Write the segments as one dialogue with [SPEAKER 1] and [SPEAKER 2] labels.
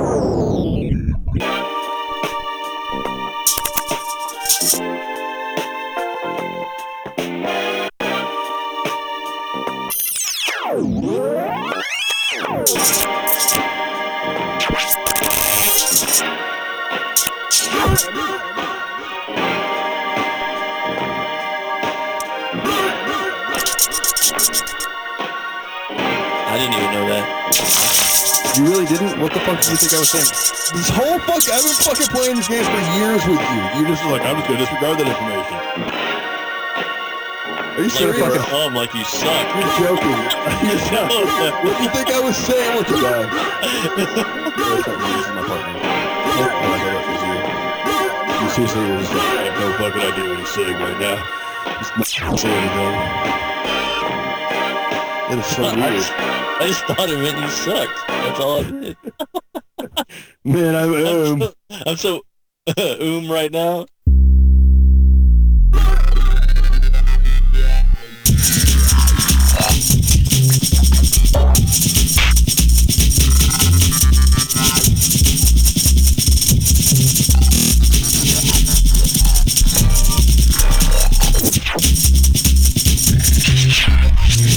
[SPEAKER 1] I didn't even know that.
[SPEAKER 2] You really didn't? What the fuck did you think I was saying? This whole fuck, I've been fucking playing this game for years with you. You're just like, I'm just gonna disregard that information. Are you
[SPEAKER 1] Like
[SPEAKER 2] serious?
[SPEAKER 1] you're um, like you suck.
[SPEAKER 2] You're joking. You're joking. What do you think I was saying with you guys? That's not me, this is my partner. Oh, I got it, it's you. You seriously were just like, I have no fucking idea what he's saying right now. He's not saying anything. That is so weird.
[SPEAKER 1] I just thought it you sucked. That's all I did.
[SPEAKER 2] Man, I,
[SPEAKER 1] I'm
[SPEAKER 2] um,
[SPEAKER 1] so, I'm so um right now.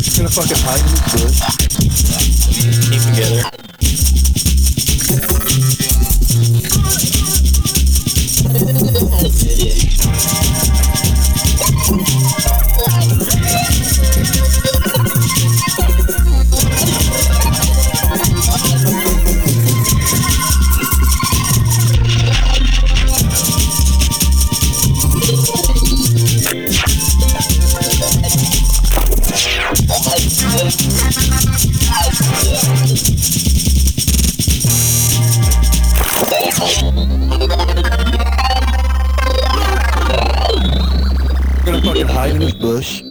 [SPEAKER 2] Gonna fucking hide in this bush.
[SPEAKER 1] Keep together.
[SPEAKER 2] Gonna fucking hide in this bush.